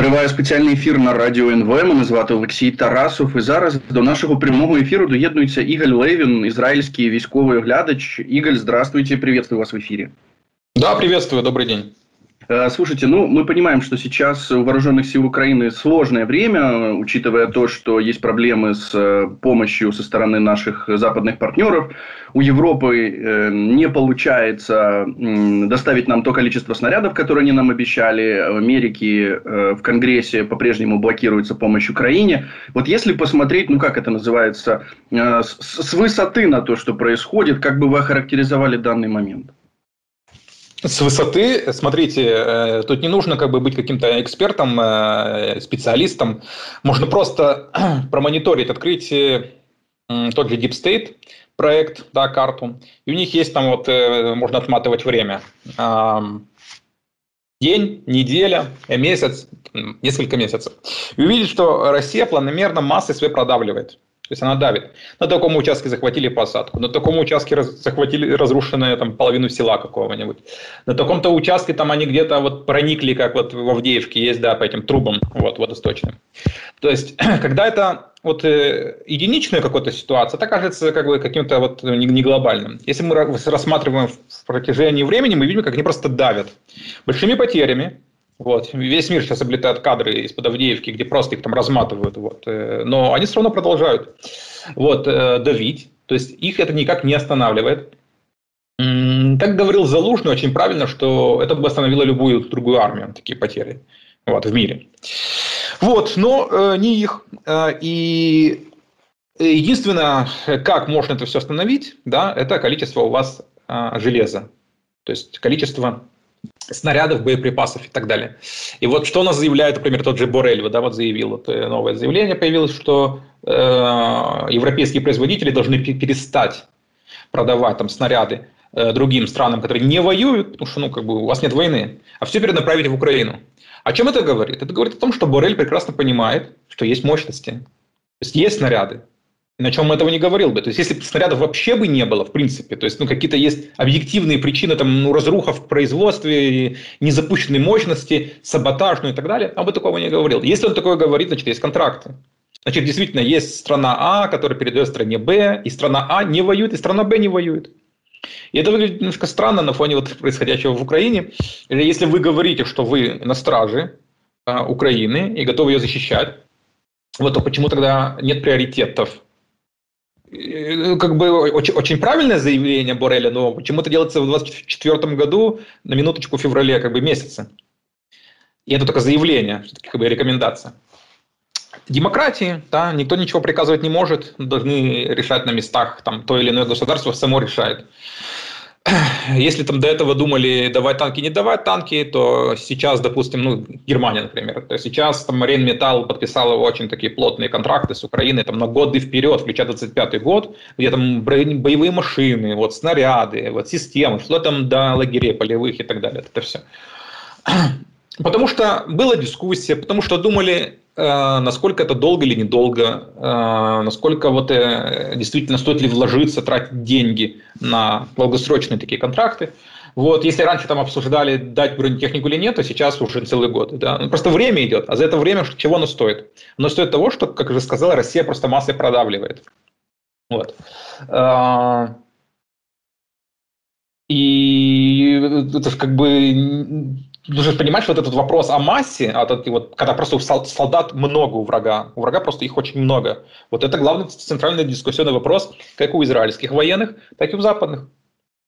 Триває спеціальний ефір на радіо НВ. Мене звати Олексій Тарасов. І зараз до нашого прямого ефіру доєднується Ігаль Левін, ізраїльський військовий оглядач. Ігаль, здравствуйте, приветствую вас в эфире. Да, приветствую, добрый день. Э, слушайте, ну мы понимаем, что сейчас у вооруженных сил Украины сложное время, учитывая то, что есть проблемы с э, помощью со стороны наших западных партнеров. У Европы э, не получается доставить нам то количество снарядов, которые они нам обещали. В Америке в Конгрессе по-прежнему блокируется помощь Украине. Вот если посмотреть, ну как это называется, с высоты на то, что происходит, как бы вы охарактеризовали данный момент? С высоты, смотрите, э, тут не нужно как бы быть каким-то экспертом, э, специалистом. Можно просто промониторить, открыть э, тот же Deep State проект, да, карту. И у них есть там вот, можно отматывать время. День, неделя, месяц, несколько месяцев. И увидеть, что Россия планомерно массы свои продавливает. То есть она давит. На таком участке захватили посадку, на таком участке раз, захватили разрушенную там, половину села какого-нибудь. На таком-то участке там они где-то вот проникли, как вот в Авдеевке есть, да, по этим трубам вот, водосточным. То есть, когда это вот э, единичная какая-то ситуация, это кажется как бы каким-то вот не, не глобальным. Если мы рассматриваем в протяжении времени, мы видим, как они просто давят. Большими потерями, вот. Весь мир сейчас облетает кадры из-под Авдеевки, где просто их там разматывают. Вот. Э, но они все равно продолжают вот, э, давить. То есть их это никак не останавливает. Как говорил Залужный очень правильно, что это бы остановило любую другую армию, такие потери вот, в мире. Вот, но э, не их. Э, и единственное, как можно это все остановить, да, это количество у вас э, железа. То есть количество снарядов, боеприпасов и так далее. И вот что у нас заявляет, например, тот же Борель, да, вот заявил, вот э, новое заявление появилось, что э, европейские производители должны перестать продавать там снаряды э, другим странам, которые не воюют, потому что, ну, как бы у вас нет войны, а все перенаправить в Украину. О чем это говорит? Это говорит о том, что Борель прекрасно понимает, что есть мощности. То есть есть снаряды, на чем этого не говорил бы. То есть, если бы снарядов вообще бы не было, в принципе, то есть, ну, какие-то есть объективные причины, там, ну, разруха в производстве, незапущенной мощности, саботаж, ну, и так далее, он бы такого не говорил. Если он такое говорит, значит, есть контракты. Значит, действительно, есть страна А, которая передает стране Б, и страна А не воюет, и страна Б не воюет. И это выглядит немножко странно на фоне вот происходящего в Украине. Если вы говорите, что вы на страже а, Украины и готовы ее защищать, вот, то почему тогда нет приоритетов как бы очень, очень правильное заявление Бореля, но почему-то делается в 2024 году, на минуточку в феврале как бы месяца. И это только заявление, как бы рекомендация. Демократии, да, никто ничего приказывать не может, должны решать на местах, там, то или иное государство само решает. Если там до этого думали давать танки, не давать танки, то сейчас, допустим, ну, Германия, например, то сейчас там Рейнметалл подписала очень такие плотные контракты с Украиной там, на годы вперед, включая 25 год, где там боевые машины, вот снаряды, вот системы, что там до лагерей полевых и так далее, это все. Потому что была дискуссия, потому что думали, насколько это долго или недолго, э, насколько вот э, действительно стоит ли вложиться, тратить деньги на долгосрочные такие контракты. Вот, если раньше там обсуждали, дать бронетехнику или нет, то сейчас уже целый год. Да? Ну, просто время идет. А за это время чего оно стоит? Оно стоит того, что, как уже сказал, Россия просто массой продавливает. Вот. И это же как бы нужно понимать, что вот этот вопрос о массе, а вот, вот, когда просто у солдат много у врага, у врага просто их очень много. Вот это главный центральный дискуссионный вопрос как у израильских военных, так и у западных.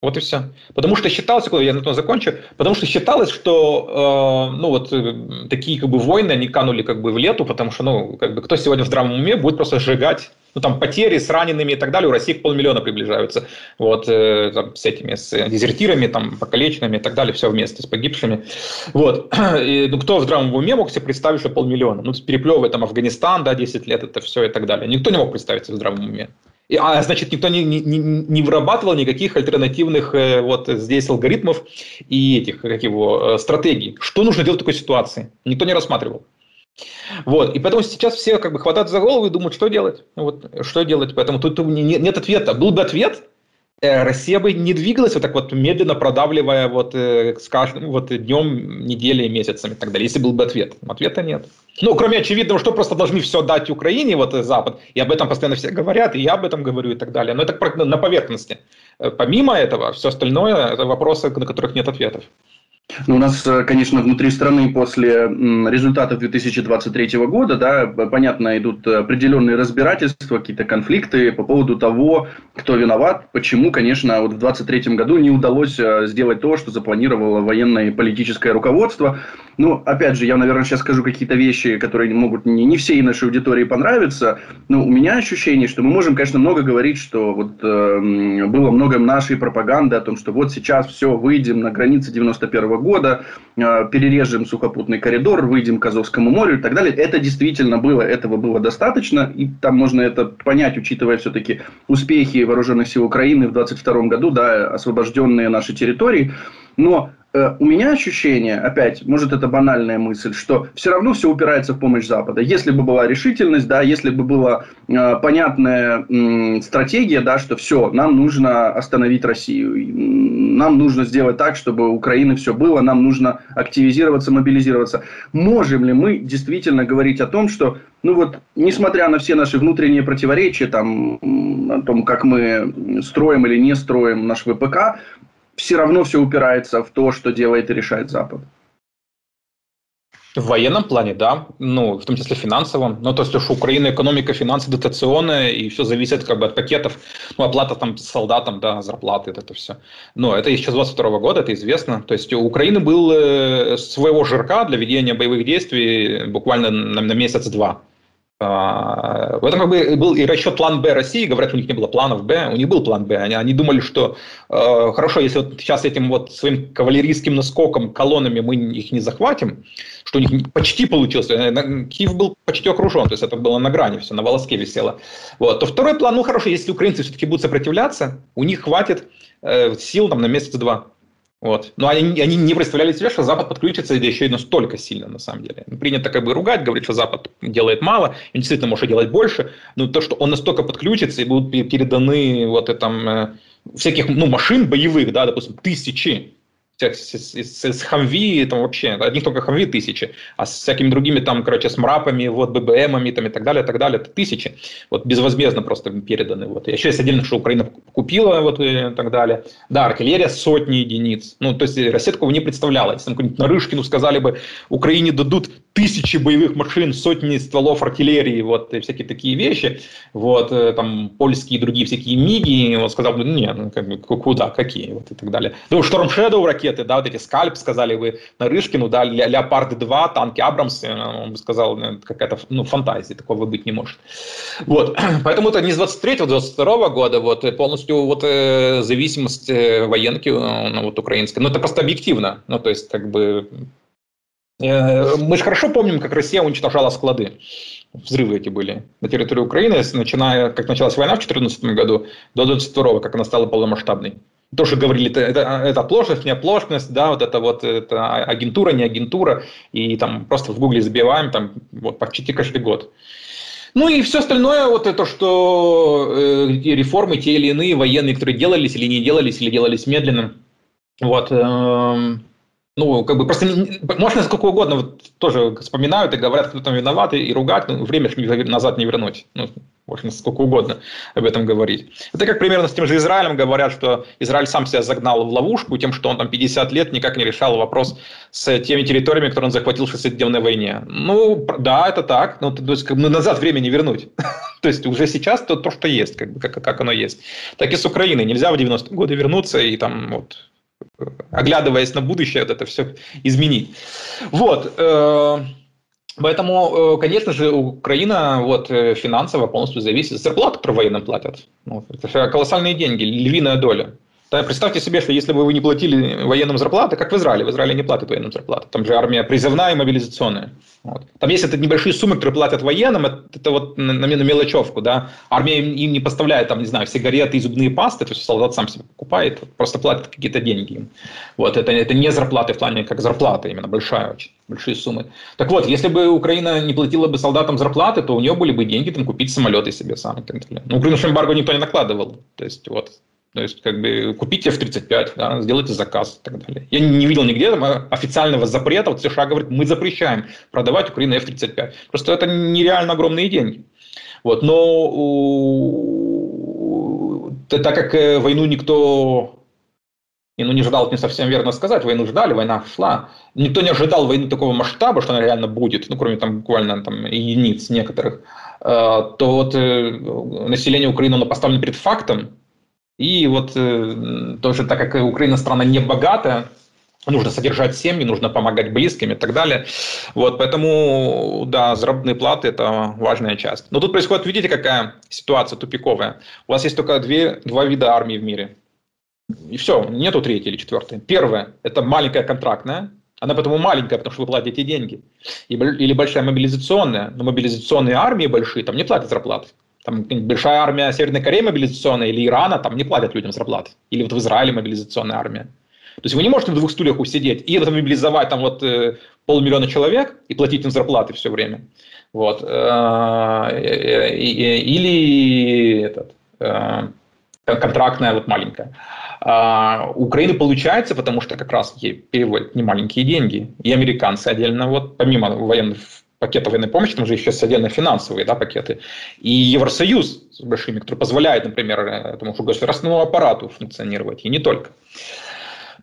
Вот и все. Потому что считалось, я на этом закончу, потому что считалось, что э, ну вот э, такие как бы войны, они канули как бы в лету, потому что ну как бы кто сегодня в здравом уме будет просто сжигать ну, там, потери с ранеными и так далее, у России полмиллиона приближаются, вот, э, там, с этими, с дезертирами, там, покалеченными и так далее, все вместе, с погибшими, вот, и, ну, кто в здравом уме мог себе представить, что полмиллиона, ну, переплевывая там Афганистан, да, 10 лет, это все и так далее, никто не мог представить в здравом уме. И, а значит, никто не, не, не вырабатывал никаких альтернативных э, вот здесь алгоритмов и этих, как его, э, стратегий. Что нужно делать в такой ситуации? Никто не рассматривал. Вот. И поэтому сейчас все как бы хватают за голову и думают, что делать. Вот, что делать. Поэтому тут нет ответа. Был бы ответ, Э, Россия бы не двигалась вот так вот медленно продавливая вот э, с каждым вот днем, неделей, месяцами и так далее, если был бы ответ. Ответа нет. Ну, кроме очевидного, что просто должны все дать Украине, вот Запад, и об этом постоянно все говорят, и я об этом говорю и так далее. Но это на поверхности. Э, помимо этого, все остальное – это вопросы, на которых нет ответов. Ну, у нас, э, конечно, внутри страны после результатов 2023 года, да, понятно, идут определенные разбирательства, какие-то конфликты по поводу того, кто виноват, почему, конечно, вот в 2023 году не удалось э, сделать то, что запланировало военное и политическое руководство. Ну, опять же, я, наверное, сейчас скажу какие-то вещи, которые могут не, не всей нашей аудитории понравиться, но у меня ощущение, что мы можем, конечно, много говорить, что вот э, было много нашей пропаганды о том, что вот сейчас все, выйдем на границы 91 -го года, э, перережем сухопутный коридор, выйдем к Азовскому морю и так далее. Это действительно было, этого было достаточно, и там можно это понять, учитывая все-таки успехи вооруженных сил Украины в 22 году, да, освобожденные наши территории. Но Э, у меня ощущение, опять, может это банальная мысль, что все равно все упирается в помощь Запада. Если бы была решительность, да, если бы была э, понятная э, стратегия, да, что все, нам нужно остановить Россию, нам нужно сделать так, чтобы у Украины все было, нам нужно активизироваться, мобилизироваться. Можем ли мы действительно говорить о том, что, ну вот, несмотря на все наши внутренние противоречия, там, о том, как мы строим или не строим наш ВПК, все равно все упирается в то, что делает и решает Запад. В военном плане, да, ну, в том числе финансовом. Ну, то есть, что Украина экономика, финансы дотационная, и все зависит как бы от пакетов, ну, оплата там солдатам, да, зарплаты, это все. Но это еще с 22 года, это известно. То есть, у Украины был э, своего жирка для ведения боевых действий буквально на, на месяц-два. А, в этом как бы был и расчет план Б России, говорят, у них не было планов Б, у них был план Б, они, они думали, что э, хорошо, если вот сейчас этим вот своим кавалерийским наскоком, колоннами мы их не захватим, что у них почти получилось, э, Киев был почти окружен, то есть это было на грани, все на волоске висело, вот, то второй план, ну хорошо, если украинцы все-таки будут сопротивляться, у них хватит э, сил там на месяц-два, вот. Но они, они не представляли себе, что Запад подключится, да еще и настолько сильно, на самом деле. Принято как бы ругать, говорить, что Запад делает мало, он действительно может делать больше, но то, что он настолько подключится и будут переданы вот там э, всяких ну, машин боевых, да, допустим, тысячи, с, с, с Хамви, там вообще, одних только Хамви тысячи, а с всякими другими там, короче, с МРАПами, вот, ББМами там и так далее, и так далее, это тысячи, вот, безвозмездно просто переданы, вот. Еще есть отдельно, что Украина купила, вот, и так далее. Да, артиллерия сотни единиц, ну, то есть Россия такого не представляла, если там Нарышкину сказали бы, Украине дадут тысячи боевых машин, сотни стволов артиллерии, вот, и всякие такие вещи, вот, э, там, польские и другие всякие МИГи, вот, сказал бы, нет, ну, как куда, какие, вот, и так далее. Ну, Шторм Shadow ракеты, да, вот эти Скальп, сказали вы Нарышкину, да, Леопарды 2, танки Абрамс, э, он бы сказал, ну, какая-то, ну, фантазия, такого быть не может. Вот, поэтому это не с 23-22 года, вот, полностью, вот, э, зависимость военки, ну, вот, украинской, но это просто объективно, ну, то есть, как бы, Э, мы же хорошо помним, как Россия уничтожала склады. Взрывы эти были на территории Украины, начиная, как началась война в 2014 году, до 2022, как она стала полномасштабной. Тоже говорили, это, это, это оплошность, не оплошность, да, вот это вот это агентура, не агентура, и там просто в гугле забиваем, там вот почти каждый год. Ну и все остальное, вот это, что э, реформы те или иные военные, которые делались или не делались, или делались медленно, вот, э, ну, как бы просто можно сколько угодно, вот тоже вспоминают и говорят, кто там виноват, и, ругать, но время назад не вернуть. Ну, можно сколько угодно об этом говорить. Это как примерно с тем же Израилем говорят, что Израиль сам себя загнал в ловушку тем, что он там 50 лет никак не решал вопрос с теми территориями, которые он захватил в 60-дневной войне. Ну, да, это так, но то есть, как бы, назад время не вернуть. то есть уже сейчас то, то что есть, как, бы, как, как оно есть. Так и с Украиной. Нельзя в 90-е годы вернуться и там вот оглядываясь на будущее, вот это все изменить. Вот. Э, поэтому, э, конечно же, Украина вот, э, финансово полностью зависит. Зарплату про военным платят. Ну, это колоссальные деньги, львиная доля. Представьте себе, что если бы вы не платили военным зарплаты, как в Израиле, в Израиле не платят военным зарплаты, там же армия призывная и мобилизационная. Вот. Там есть это небольшие суммы, которые платят военным, это, это вот на, на мелочевку, да. Армия им, им не поставляет, там, не знаю, сигареты и зубные пасты, то есть солдат сам себе покупает, просто платит какие-то деньги им. Вот, это, это не зарплаты в плане как зарплата, именно большая очень, большие суммы. Так вот, если бы Украина не платила бы солдатам зарплаты, то у нее были бы деньги там купить самолеты себе сами. Ну, Украину эмбарго никто не накладывал, то есть вот То есть, как бы, купите F-35, да, сделайте заказ и так далее. Я не видел нигде там, официального запрета. Вот США говорит, мы запрещаем продавать Украине F-35. Просто это нереально огромные деньги. Вот, но так как э, войну никто и, ну, не ждал, не совсем верно сказать, войну ждали, война шла. Никто не ожидал войны такого масштаба, что она реально будет, ну, кроме там буквально там, единиц некоторых. Э, то вот э, население Украины оно поставлено перед фактом, и вот э, тоже так как Украина страна не богатая, нужно содержать семьи, нужно помогать близким и так далее. Вот, поэтому, да, заработные платы – это важная часть. Но тут происходит, видите, какая ситуация тупиковая. У вас есть только две, два вида армии в мире. И все, нету третьей или четвертой. Первое – это маленькая контрактная, она поэтому маленькая, потому что вы платите деньги. Или большая мобилизационная. Но мобилизационные армии большие, там не платят зарплаты. Там большая армия Северной Кореи мобилизационная или Ирана, там не платят людям зарплаты. Или вот в Израиле мобилизационная армия. То есть вы не можете в двух стульях усидеть и мобилизовать там вот э, полмиллиона человек и платить им зарплаты все время. Вот. Э, э, или этот, контрактная вот маленькая. А у Украины получается, потому что как раз ей переводят немаленькие деньги. И американцы отдельно, вот помимо военных пакетов военной помощи, там же еще есть отдельно финансовые да, пакеты. И Евросоюз с большими, который позволяет, например, этому государственному аппарату функционировать, и не только.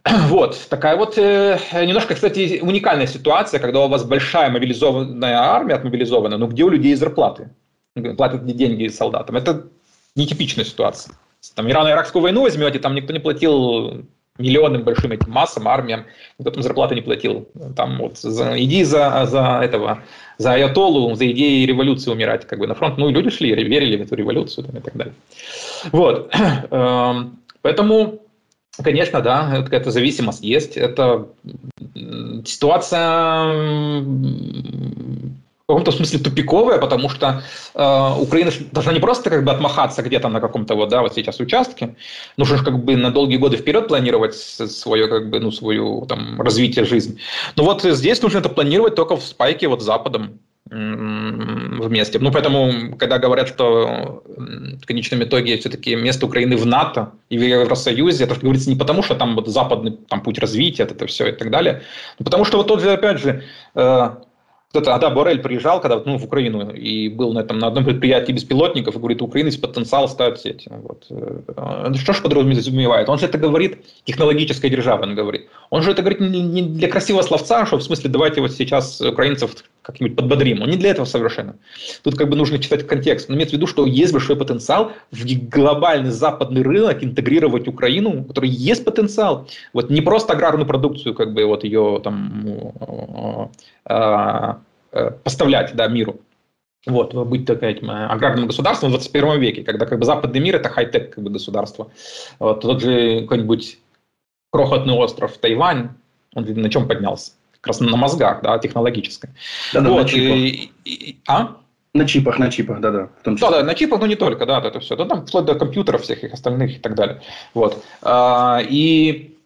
Вот, такая вот э, немножко, кстати, уникальная ситуация, когда у вас большая мобилизованная армия, отмобилизованная, но где у людей зарплаты? Платят деньги солдатам. Это нетипичная ситуация. Там Ирано-Иракскую войну возьмете, там никто не платил миллионным большим этим массам, армиям, никто там зарплаты не платил. Там вот за, иди за, за этого, за Аятолу, за идеи революции умирать как бы на фронт. Ну и люди шли, верили в эту революцию там, и так далее. Вот. Эм, поэтому, конечно, да, какая-то зависимость есть. Это ситуация каком-то смысле тупиковая, потому что э, Украина должна не просто как бы отмахаться где-то на каком-то вот, да, вот сейчас участке, нужно же как бы на долгие годы вперед планировать свое как бы, ну, свою там развитие жизни. Но вот здесь нужно это планировать только в спайке вот с Западом вместе. Ну, поэтому, когда говорят, что в конечном итоге все-таки место Украины в НАТО и в Евросоюзе, это говорится не потому, что там вот западный там, путь развития, это все и так далее, но потому что вот тот же, опять же, э, кто-то, а да, Борель приезжал когда ну, в Украину и был на, этом, на одном предприятии беспилотников и говорит, у Украины есть потенциал ставить сети. Вот. Э, что же подразумевает? Он же это говорит, технологическая держава, он говорит. Он же это говорит не для красивого словца, что в смысле давайте вот сейчас украинцев как-нибудь подбодрим. Он не для этого совершенно. Тут как бы нужно читать контекст. Но имеется в виду, что есть большой потенциал в глобальный западный рынок интегрировать Украину, у которой есть потенциал. Вот не просто аграрную продукцию, как бы вот ее там э, поставлять да, миру, вот, быть таким аграрным государством в 21 веке, когда как бы западный мир это хай-тек как бы, государство. Вот, тот же какой-нибудь крохотный остров Тайвань, он на чем поднялся? как раз на мозгах, да, технологической. Да, да, вот, на чипах. И, и, а? На чипах, на чипах, да, да. Да, да, на чипах, но не только, да, это все. Да, там вплоть до компьютеров всех их остальных и так далее. Вот. А, и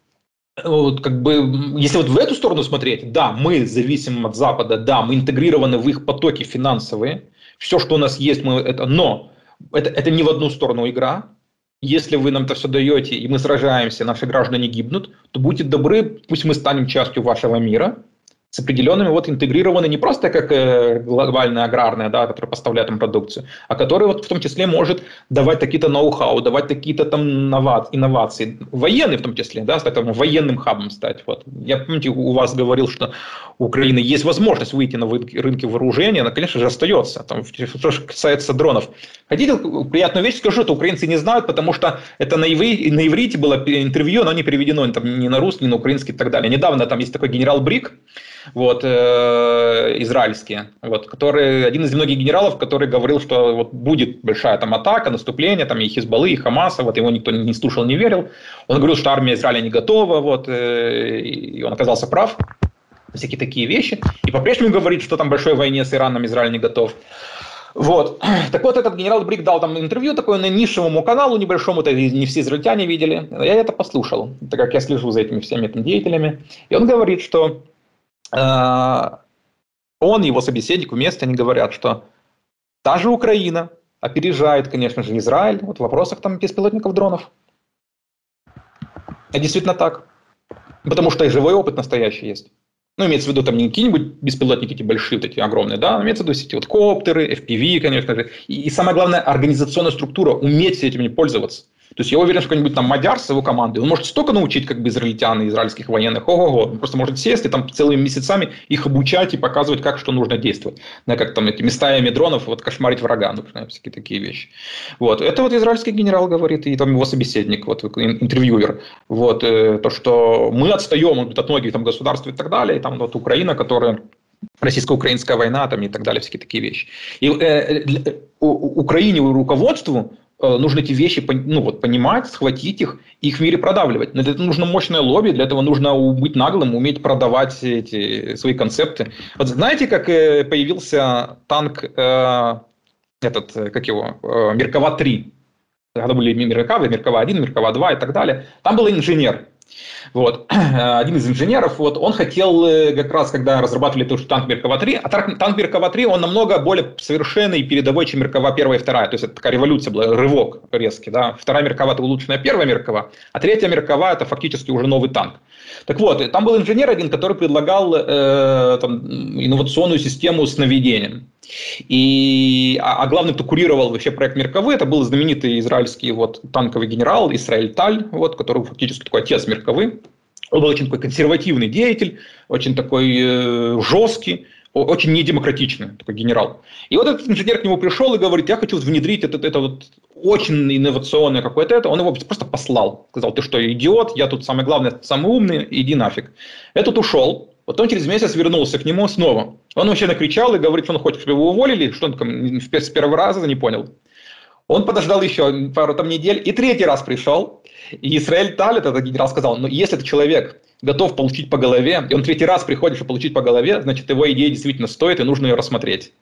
вот, как бы, если вот в эту сторону смотреть, да, мы зависим от Запада, да, мы интегрированы в их потоки финансовые, все, что у нас есть, мы это, но это, это не в одну сторону игра, если вы нам это все даете, и мы сражаемся, наши граждане гибнут, то будьте добры, пусть мы станем частью вашего мира, с определенными вот интегрированы не просто как э, глобальная аграрная, да, которая поставляет им продукцию, а которая вот в том числе может давать какие-то ноу-хау, давать какие-то там инновации, военные в том числе, да, стать там, военным хабом стать. Вот. Я, помните, у вас говорил, что у Украины есть возможность выйти на рынки вооружения, она, конечно же, остается. Там, что касается дронов. Хотите приятную вещь скажу, это украинцы не знают, потому что это на, иври, на иврите было интервью, но не переведено там, ни на русский, ни на украинский и так далее. Недавно там есть такой генерал Брик, вот, э, израильские, вот, который, один из многих генералов, который говорил, что вот будет большая там атака, наступление, там и Хизбаллы, и Хамаса, вот его никто не слушал, не верил. Он говорил, что армия Израиля не готова, вот, э, и он оказался прав, всякие такие вещи. И по-прежнему говорит, что там большой войне с Ираном Израиль не готов. Вот. Так вот, этот генерал Брик дал там интервью такое на нишевому каналу небольшому, это не все израильтяне видели. Я это послушал, так как я слежу за этими всеми там деятелями. И он говорит, что он и его собеседник вместе, они говорят, что та же Украина опережает, конечно же, Израиль вот в вопросах там беспилотников дронов. Это действительно так. Потому что и живой опыт настоящий есть. Ну, имеется в виду там не какие-нибудь беспилотники эти большие, эти огромные, да, имеется в виду эти вот коптеры, FPV, конечно же. И, и самое главное, организационная структура, уметь этим пользоваться. То есть я уверен, что какой-нибудь там Мадяр с его командой, он может столько научить как бы израильтян и израильских военных, ого-го, он просто может сесть и там целыми месяцами их обучать и показывать, как что нужно действовать. Да, как там эти места и дронов, вот кошмарить врага, например, всякие такие вещи. Вот. Это вот израильский генерал говорит, и там его собеседник, вот интервьюер. Вот. Э, то, что мы отстаем от многих там государств и так далее, и там вот Украина, которая российско-украинская война там, и так далее, всякие такие вещи. И э, э, Украине руководству Э, нужно эти вещи ну, вот, понимать, схватить их и их в мире продавливать. Для этого нужно мощное лобби, для этого нужно быть наглым, уметь продавать эти свои концепты. Вот знаете, как э, появился танк, э, этот, как его, э, Меркава-3? Когда были Меркавы, Меркава-1, Меркава-2 и так далее. Там был инженер, вот. Один из инженеров, вот, он хотел э, как раз, когда разрабатывали тот же танк Меркава-3, а танк Меркава-3, он намного более совершенный и передовой, чем Меркава 1 и 2. То есть, это такая революция была, рывок резкий. Да? Вторая Меркава – это улучшенная первая Меркава, а третья Меркава – это фактически уже новый танк. Так вот, там был инженер один, который предлагал э, там, инновационную систему с наведением. И, а, а главный, кто курировал вообще проект Меркавы, это был знаменитый израильский вот, танковый генерал Исраэль Таль, вот, который фактически такой отец Меркавы. Он был очень такой консервативный деятель, очень такой э, жесткий, очень недемократичный такой генерал. И вот этот инженер к нему пришел и говорит, я хочу внедрить это, это вот очень инновационное какое-то это. Он его просто послал. Сказал, ты что, идиот, я тут самый главный, самый умный, иди нафиг. Этот ушел, Потом через месяц вернулся к нему снова. Он вообще накричал и говорит, что он хочет, чтобы его уволили, что он там с первого раза не понял. Он подождал еще пару там недель и третий раз пришел. И Израиль Талит, этот генерал, сказал, ну если этот человек готов получить по голове, и он третий раз приходит, чтобы получить по голове, значит его идея действительно стоит и нужно ее рассмотреть.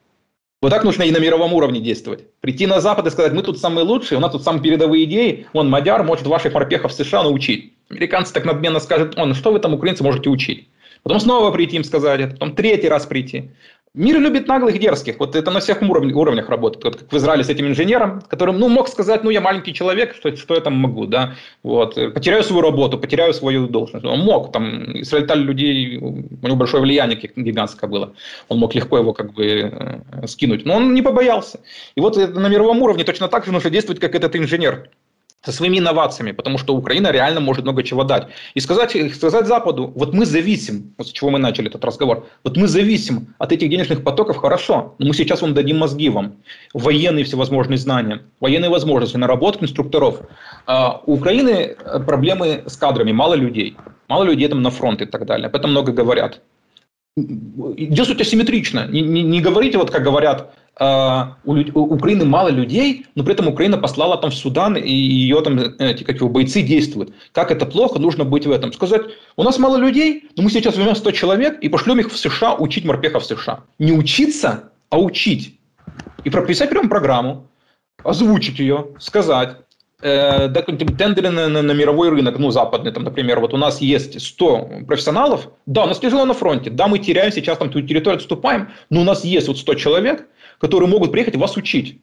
Вот так нужно и на мировом уровне действовать. Прийти на Запад и сказать, мы тут самые лучшие, у нас тут самые передовые идеи, он мадяр может ваших морпехов США научить. Американцы так надменно скажут, он, что вы там, украинцы, можете учить? потом снова прийти им сказать потом третий раз прийти. Мир любит наглых, дерзких. Вот это на всех уровнях, уровнях работает. Вот как в Израиле с этим инженером, которым, ну, мог сказать, ну, я маленький человек, что, что я там могу, да. Вот. Потеряю свою работу, потеряю свою должность. Он мог, там, израильталь людей, у него большое влияние гигантское было. Он мог легко его как бы э, скинуть. Но он не побоялся. И вот на мировом уровне точно так же нужно действовать, как этот инженер со своими инновациями, потому что Украина реально может много чего дать. И сказать, сказать Западу, вот мы зависим, вот с чего мы начали этот разговор, вот мы зависим от этих денежных потоков, хорошо, но мы сейчас вам дадим мозги вам, военные всевозможные знания, военные возможности, наработки инструкторов. А у Украины проблемы с кадрами, мало людей, мало людей там на фронт и так далее, об этом много говорят. Идет суть асимметрично. Не, не, не говорите, вот как говорят, а, у, Украины мало людей, но при этом Украина послала там в Судан, и ее там эти, как его, бойцы действуют. Как это плохо, нужно быть в этом. Сказать, у нас мало людей, но мы сейчас возьмем 100 человек и пошлем их в США учить морпехов в США. Не учиться, а учить. И прописать прям программу, озвучить ее, сказать, э, тендеры на, на, на мировой рынок, ну, западный, там, например, вот у нас есть 100 профессионалов, да, у нас тяжело на фронте, да, мы теряем сейчас там ту территорию, отступаем, но у нас есть вот 100 человек, которые могут приехать вас учить.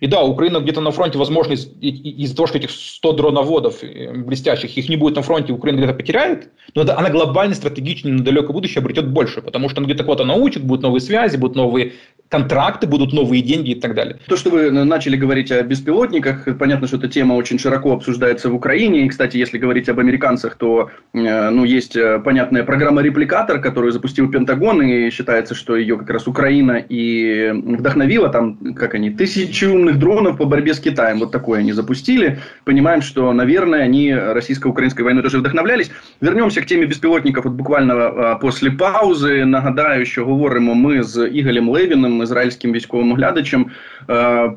И да, Украина где-то на фронте, возможно, из- из-за того, что этих 100 дроноводов э, блестящих, их не будет на фронте, Украина где-то потеряет, но она глобально, стратегично, на далекое будущее обретет больше, потому что она где-то кого-то научит, будут новые связи, будут новые контракты, будут новые деньги и так далее. То, что вы начали говорить о беспилотниках, понятно, что эта тема очень широко обсуждается в Украине. И, кстати, если говорить об американцах, то э, ну, есть э, понятная программа «Репликатор», которую запустил Пентагон, и считается, что ее как раз Украина и вдохновила. Там, как они, тысячи умных дронов по борьбе с Китаем. Вот такое они запустили. Понимаем, что, наверное, они российско-украинской войной тоже вдохновлялись. Вернемся к теме беспилотников вот буквально после паузи. Нагадаю, що говоримо ми з Ігорем Левіним, ізраїльським військовим оглядачем.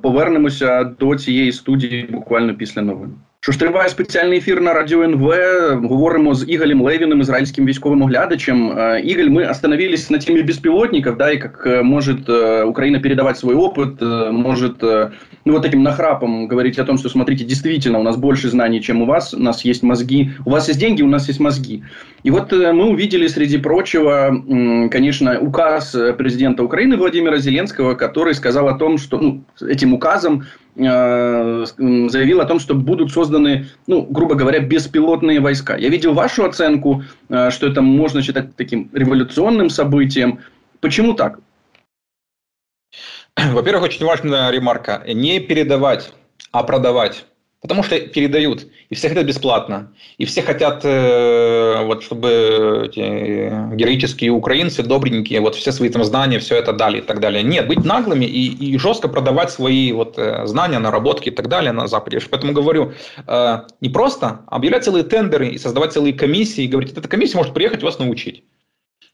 Повернемося до цієї студії буквально після новин. Що ж триває спеціальний ефір на радіо НВ. Говоримо з Игорем Левиным, израильским військовым оглядачем. Игорь, мы остановились на теме беспилотников, да, и как может Украина передавать свой опыт, может ну, вот таким нахрапом говорить о том, что, смотрите, действительно, у нас больше знаний, чем у вас, у нас есть мозги, у вас есть деньги, у нас есть мозги. И вот мы увидели, среди прочего, конечно, указ президента Украины Владимира Зеленского, который сказал о том, что ну, этим указом э, заявил о том, что будут созданы, ну, грубо говоря, беспилотные войска. Я видел вашу оценку, э, что это можно считать таким революционным событием. Почему так? Во-первых, очень важная ремарка. Не передавать, а продавать. Потому что передают, и все хотят бесплатно, и все хотят, э, вот, чтобы эти героические украинцы, добренькие, вот все свои там знания, все это дали и так далее. Нет, быть наглыми и, и жестко продавать свои вот э, знания, наработки и так далее на Западе. Поэтому говорю, э, не просто объявлять целые тендеры и создавать целые комиссии, и говорить, эта комиссия может приехать вас научить.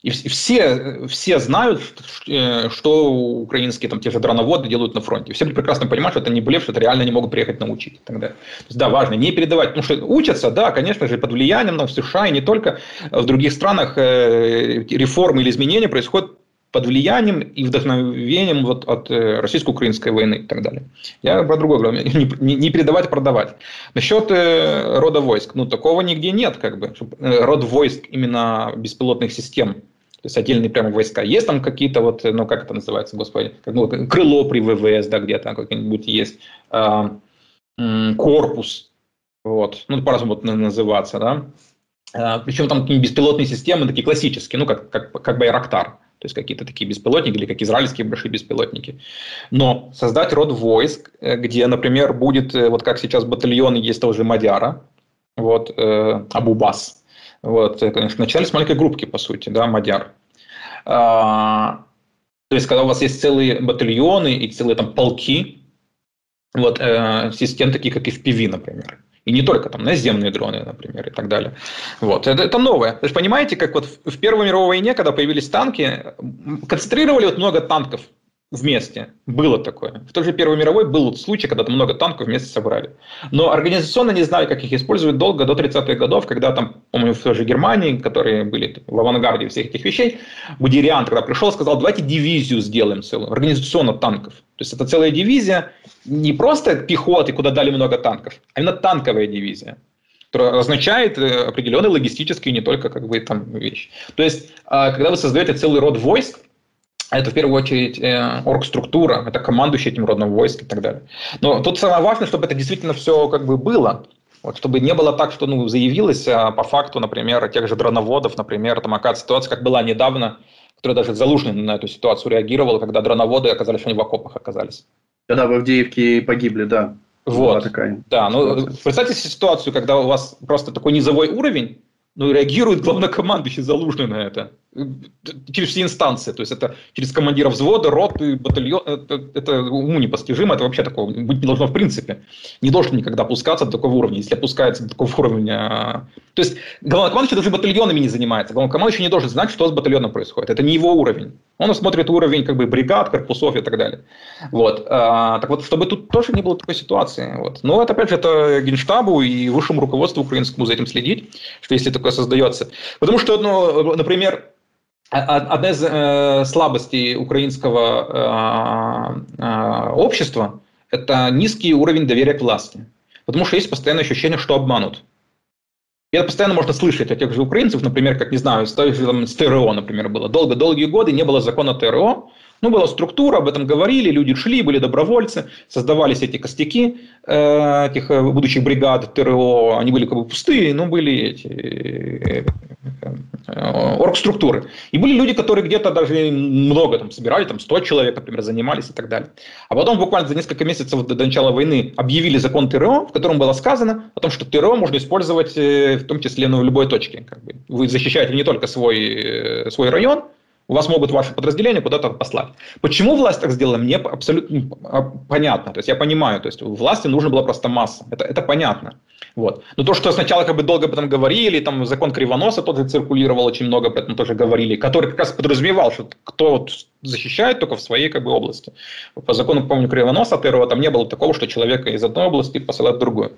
И все, все знают, э, что украинские там, те же дроноводы делают на фронте. Все прекрасно понимают, что это не блеф, что это реально не могут приехать научить. Тогда. То есть, да, важно не передавать. Потому что учатся, да, конечно же, под влиянием там, в США и не только в других странах э, реформы или изменения происходят под влиянием и вдохновением вот от э, российско-украинской войны и так далее. Я про другое говорю, не, не передавать, а продавать. Насчет э, рода войск, ну такого нигде нет, как бы. Э, род войск именно беспилотных систем, то есть отдельные прямо войска. Есть там какие-то вот, ну как это называется, господи, как, ну, крыло при ВВС, да, где-то какой-нибудь есть, э, корпус, вот, ну по-разному вот называться, да. Э, причем там беспилотные системы такие классические, ну как, как, как Байрактар то есть какие-то такие беспилотники или как израильские большие беспилотники. Но создать род войск, э, где, например, будет, э, вот как сейчас батальоны есть тоже Мадяра, вот, э, Абубас, вот, э, начали с маленькой группки, по сути, да, Мадяр. А, то есть, когда у вас есть целые батальоны и целые там полки, вот, э, систем такие, как FPV, например, и не только там наземные дроны, например, и так далее. Вот. Это, это новое. То есть понимаете, как вот в Первой мировой войне, когда появились танки, концентрировали вот много танков вместе. Было такое. В той же Первой мировой был случай, когда там много танков вместе собрали. Но организационно не знаю, как их используют долго, до 30-х годов, когда там, помню, в той же Германии, которые были в авангарде всех этих вещей, Будериан тогда пришел сказал, давайте дивизию сделаем целую, организационно танков. То есть это целая дивизия, не просто пехоты, куда дали много танков, а именно танковая дивизия которая означает э, определенные логистические не только как бы там вещи. То есть, а, когда вы создаете целый род войск, это в первую очередь э, оргструктура, это командующий этим родом войск и так далее. Но тут самое важное, чтобы это действительно все как бы было. Вот, чтобы не было так, что ну, заявилось а по факту, например, тех же дроноводов, например, там оказывается ситуация, как была недавно, которая даже Залужный на эту ситуацию реагировал, когда дроноводы оказались, что они в окопах оказались. Когда в Авдеевке погибли, да. Вот, такая да, ну, представьте себе ситуацию, когда у вас просто такой низовой уровень, ну, реагирует главнокомандующий Залужный на это через все инстанции, то есть это через командира взвода, роты, батальон, это, это уму непостижимо, это вообще такого быть не должно в принципе. Не должен никогда опускаться до такого уровня. Если опускается до такого уровня... То есть главнокомандующий даже батальонами не занимается. Главнокомандующий не должен знать, что с батальоном происходит. Это не его уровень. Он смотрит уровень как бы бригад, корпусов и так далее. Вот. А, так вот, чтобы тут тоже не было такой ситуации. Вот. Но это, опять же, это генштабу и высшему руководству украинскому за этим следить, что если такое создается. Потому что, ну, например, Одна из э, слабостей украинского э, э, общества – это низкий уровень доверия к власти. Потому что есть постоянное ощущение, что обманут. И это постоянно можно слышать от тех же украинцев, например, как, не знаю, с, там, с ТРО, например, было. Долго-долгие годы не было закона ТРО, ну, была структура, об этом говорили, люди шли, были добровольцы, создавались эти костяки э, этих э, будущих бригад ТРО, они были как бы пустые, но были эти э, оргструктуры. И были люди, которые где-то даже много там собирали, там 100 человек, например, занимались и так далее. А потом буквально за несколько месяцев до начала войны объявили закон ТРО, в котором было сказано о том, что ТРО можно использовать в том числе ну, в любой точке. Как бы. Вы защищаете не только свой, свой район, у вас могут ваши подразделения куда-то послать. Почему власть так сделала, мне абсолютно понятно. То есть я понимаю, то есть власти нужна была просто масса. Это, это понятно. Вот. Но то, что сначала как бы долго об этом говорили, там закон Кривоноса тоже циркулировал, очень много об этом тоже говорили, который как раз подразумевал, что кто защищает только в своей как бы, области. По закону, помню, Кривоноса первого там не было такого, что человека из одной области посылают в другую.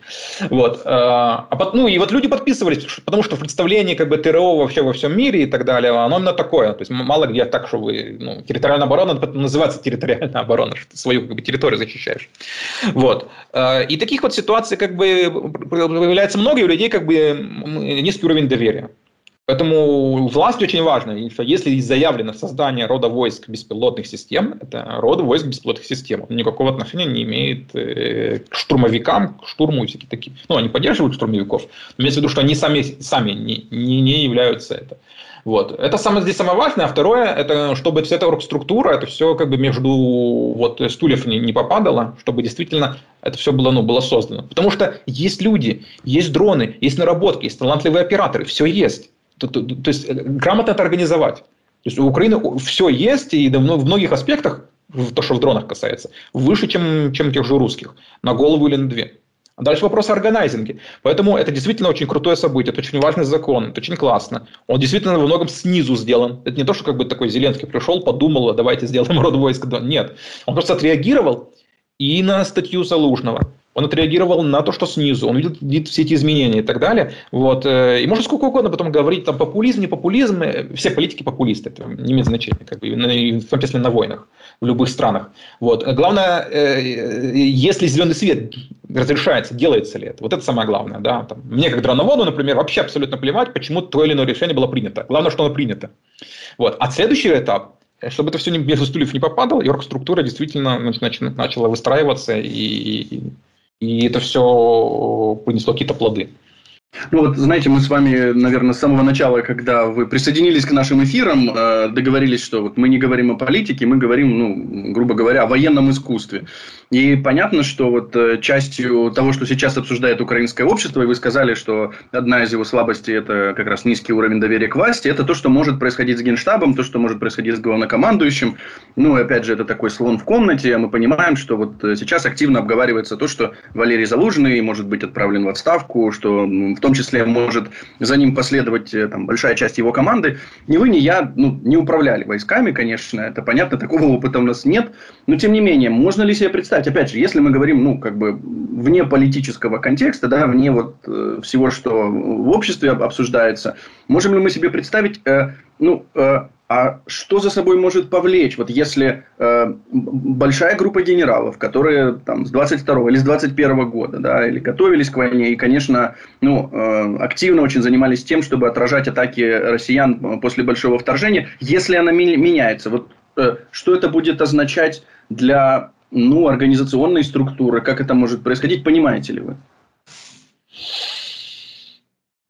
Вот. А, а ну, и вот люди подписывались, потому что представление как бы ТРО вообще во всем мире и так далее, оно именно такое. То есть мало где так, что вы, ну, территориальная оборона, называется территориальная оборона, что ты свою как бы, территорию защищаешь. Вот. А, и таких вот ситуаций как бы появляется много, и у людей как бы низкий уровень доверия. Поэтому власть очень важна. Если заявлено создание рода войск беспилотных систем, это род войск беспилотных систем. Он никакого отношения не имеет э, к штурмовикам, к штурму и всякие такие. Ну, они поддерживают штурмовиков, но имеется в виду, что они сами, сами не, не, не являются это. Вот. Это самое, здесь самое важное. А второе, это чтобы вся эта оргструктура, это все как бы между вот, стульев не, не попадало, чтобы действительно это все было, ну, было создано. Потому что есть люди, есть дроны, есть наработки, есть талантливые операторы, все есть. То, то, то есть э, грамотно это организовать. То есть у Украины все есть, и в многих аспектах, то, что в дронах касается, выше, чем, чем тех же русских, на голову или на две. А дальше вопрос о органайзинге. Поэтому это действительно очень крутое событие, это очень важный закон, это очень классно. Он действительно во многом снизу сделан. Это не то, что как бы такой Зеленский пришел, подумал, давайте сделаем род войск. Нет. Он просто отреагировал и на статью Залужного. Он отреагировал на то, что снизу, он видит, видит все эти изменения и так далее. Вот. Э, и можно сколько угодно потом говорить, там, популизм, не популизм, э, все политики популисты, это не имеет значения, как бы, в том числе на войнах в любых странах. Вот. Главное, э, если зеленый свет разрешается, делается ли это. Вот это самое главное. Да? Там, мне, как дроноводу, например, вообще абсолютно плевать, почему то или иное решение было принято. Главное, что оно принято. Вот. А следующий этап, чтобы это все между стульев не попадало, йорк-структура действительно начала выстраиваться, и, и это все принесло какие-то плоды. Ну вот, знаете, мы с вами, наверное, с самого начала, когда вы присоединились к нашим эфирам, э, договорились, что вот мы не говорим о политике, мы говорим, ну, грубо говоря, о военном искусстве. И понятно, что вот э, частью того, что сейчас обсуждает украинское общество, и вы сказали, что одна из его слабостей – это как раз низкий уровень доверия к власти, это то, что может происходить с Генштабом, то, что может происходить с главнокомандующим. Ну, и опять же, это такой слон в комнате, а мы понимаем, что вот э, сейчас активно обговаривается то, что Валерий Залужный может быть отправлен в отставку, что в том числе может за ним последовать э, там, большая часть его команды. Ни вы, ни я ну, не управляли войсками, конечно, это понятно, такого опыта у нас нет, но тем не менее, можно ли себе представить, опять же, если мы говорим, ну, как бы вне политического контекста, да, вне вот э, всего, что в обществе обсуждается, можем ли мы себе представить, э, ну, э, а что за собой может повлечь, вот если э, большая группа генералов, которые там с 22 или с 21 года, да, или готовились к войне, и, конечно, ну, э, активно очень занимались тем, чтобы отражать атаки россиян после большого вторжения, если она меняется, вот э, что это будет означать для ну, организационной структуры, как это может происходить, понимаете ли вы?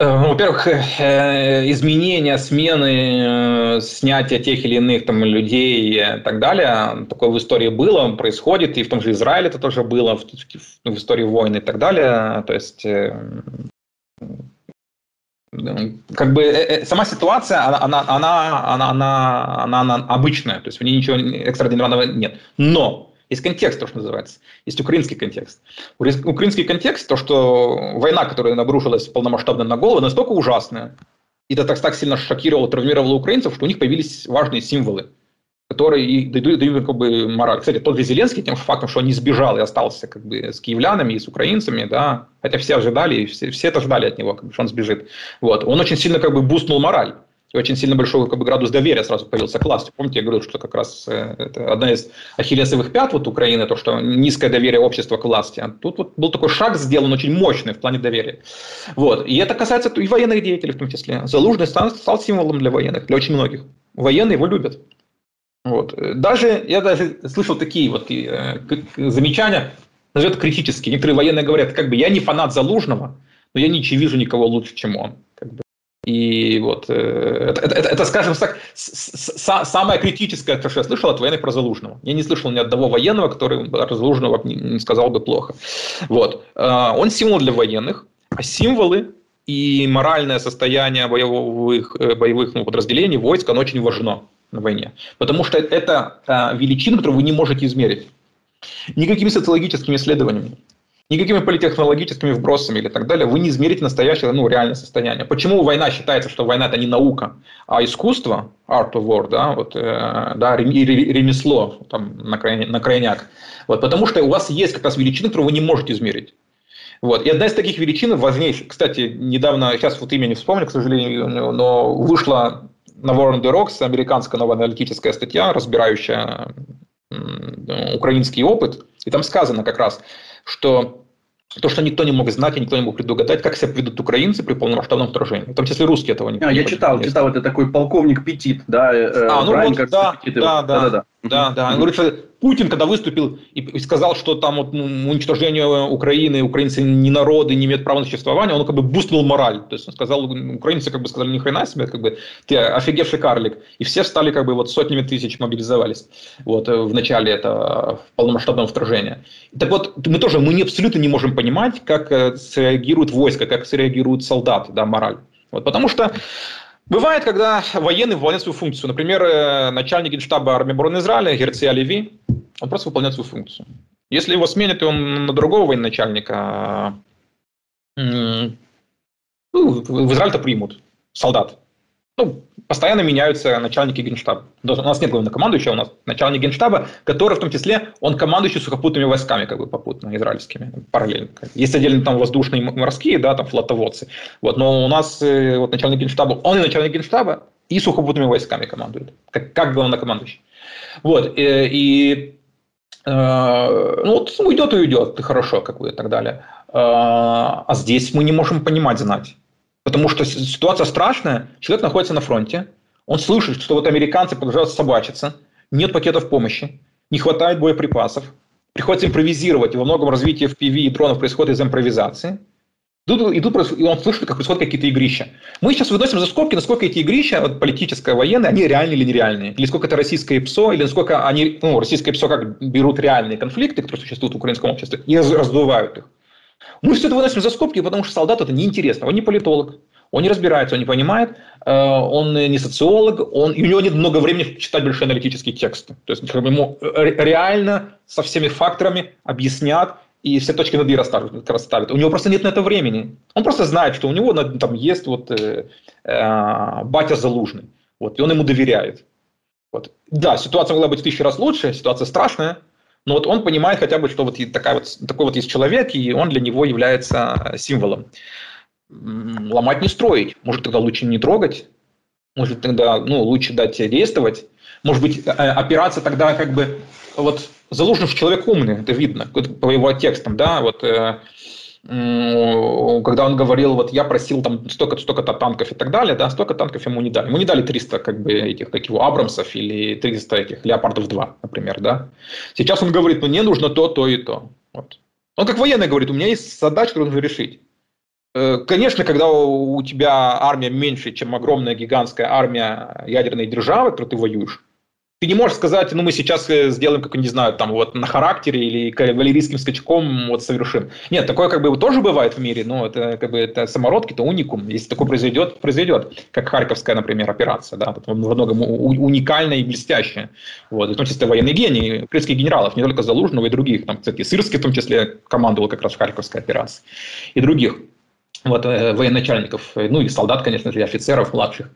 Э, во-первых, э, изменения, смены, э, снятия тех или иных там, людей и так далее, такое в истории было, происходит, и в том же Израиле это тоже было, в, в истории войны и так далее. То есть, как бы сама ситуация, она, она, она, она, она, она обычная, то есть в ней ничего экстраординарного нет. Но есть контекст, то, что называется. Есть украинский контекст. Украинский контекст, то, что война, которая обрушилась полномасштабно на голову, настолько ужасная, и это так, так сильно шокировало, травмировало украинцев, что у них появились важные символы, которые и дают, дают как бы мораль. Кстати, тот же Зеленский тем фактом, что он не сбежал и остался как бы с киевлянами и с украинцами, да, хотя все ожидали, все, все это ждали от него, как бы, что он сбежит. Вот. Он очень сильно как бы бустнул мораль и очень сильно большой как бы, градус доверия сразу появился к власти. Помните, я говорил, что как раз э, это одна из ахиллесовых пят вот Украины, то, что низкое доверие общества к власти. А тут вот был такой шаг сделан очень мощный в плане доверия. Вот. И это касается и военных деятелей в том числе. Залужный стал, стал символом для военных, для очень многих. Военные его любят. Вот. Даже, я даже слышал такие вот э, замечания, назовет критические. Некоторые военные говорят, как бы я не фанат Залужного, но я не вижу никого лучше, чем он. И вот э, это, это, это, скажем так, самое критическое, что я слышал от военных про Залужного. Я не слышал ни одного военного, который про Залужного не сказал бы плохо. Вот. Э, он символ для военных, а символы и моральное состояние боевых, э, боевых ну, подразделений, войск, оно очень важно на войне. Потому что это величина, которую вы не можете измерить. Никакими социологическими исследованиями никакими политехнологическими вбросами или так далее вы не измерите настоящее, ну, реальное состояние. Почему война считается, что война – это не наука, а искусство, art of war, да, вот, э, да, ремесло, там, на, крайне, на крайняк. Вот, потому что у вас есть как раз величины, которую вы не можете измерить. Вот. И одна из таких величин, важнейших, кстати, недавно, сейчас вот имя не вспомню, к сожалению, но вышла на Warren the Rocks американская новая аналитическая статья, разбирающая украинский опыт, и там сказано как раз, что то, что никто не мог знать и никто не мог предугадать, как себя поведут украинцы при полномасштабном вторжении. В том числе русские этого не а, Я читал, читал, это такой полковник Петит, да, э, а, ну Брайан, вот, да, Петит, да, да, да, да, да, да. Он говорит, что Путин, когда выступил и сказал, что там вот, ну, уничтожение Украины, украинцы не народы, не имеют права на существование, он как бы бустнул мораль. То есть он сказал, украинцы как бы сказали, ни хрена себе, как бы ты офигевший карлик. И все стали как бы вот сотнями тысяч мобилизовались вот э, в начале этого полномасштабного вторжения. Так вот, мы тоже, мы не, абсолютно не можем понимать, как э, среагируют войска, как среагируют солдаты, да, мораль. Вот, потому что Бывает, когда военный выполняет свою функцию. Например, э, начальник генштаба армии обороны Израиля Герция Леви, он просто выполняет свою функцию. Если его сменят, и он на другого военачальника, ну, в Израиль-то примут солдат. Ну, постоянно меняются начальники генштаба. У нас нет главнокомандующего, у нас начальник генштаба, который в том числе, он командующий сухопутными войсками, как бы попутно, израильскими, параллельно. Есть отдельно там воздушные морские, да, там флотоводцы. Вот, но у нас э, вот начальник генштаба, он и начальник генштаба, и сухопутными войсками командует, как, как главнокомандующий. Вот, и, э, и э, ну вот уйдет и уйдет, хорошо, как бы, и так далее. А здесь мы не можем понимать, знать. Потому что ситуация страшная. Человек находится на фронте, он слышит, что вот американцы продолжают собачиться, нет пакетов помощи, не хватает боеприпасов, приходится импровизировать, и во многом развитие FPV и дронов происходит из импровизации. Тут, и, тут, и он слышит, как происходят какие-то игрища. Мы сейчас выносим за скобки, насколько эти игрища, вот, политическое, военные, они реальные или нереальные. Или сколько это российское ПСО, или насколько они, ну, российское ПСО как берут реальные конфликты, которые существуют в украинском обществе, и раздувают их. Мы все это выносим за скобки, потому что солдату это неинтересно. Он не политолог, он не разбирается, он не понимает, э, он не социолог, он, и у него нет много времени читать большие аналитические тексты. То есть ему реально со всеми факторами объяснят и все точки над «и» расставят. У него просто нет на это времени. Он просто знает, что у него там есть вот, э, э, батя Залужный. Вот, и он ему доверяет. Вот. Да, ситуация могла быть в тысячу раз лучше, ситуация страшная, но вот он понимает хотя бы, что вот, такая вот такой вот есть человек, и он для него является символом. Ломать не строить. Может, тогда лучше не трогать. Может, тогда ну, лучше дать действовать. Может быть, э, опираться тогда как бы... Вот Залужный человек умный, это видно по его текстам, да, вот э, когда он говорил, вот я просил там столько-то столько танков и так далее, да, столько танков ему не дали. Ему не дали 300 как бы этих, как его, Абрамсов или 300 этих, Леопардов 2, например, да. Сейчас он говорит, мне нужно то, то и то. Вот. Он как военный говорит, у меня есть задача, которую нужно решить. Э, конечно, когда у тебя армия меньше, чем огромная гигантская армия ядерной державы, которой ты воюешь, ты не можешь сказать, ну, мы сейчас э, сделаем, как, не знаю, там, вот на характере или кавалерийским скачком вот совершим. Нет, такое как бы тоже бывает в мире, но это как бы это самородки, это уникум. Если такое произойдет, произойдет. Как Харьковская, например, операция, да, во многом уникальная и блестящая. Вот, в том числе военные гении, украинских генералов, не только Залужного и других. Там, кстати, Сырский в том числе командовал как раз в Харьковской операции. И других вот, э, военачальников, э, ну или солдат, конечно же, и офицеров младших.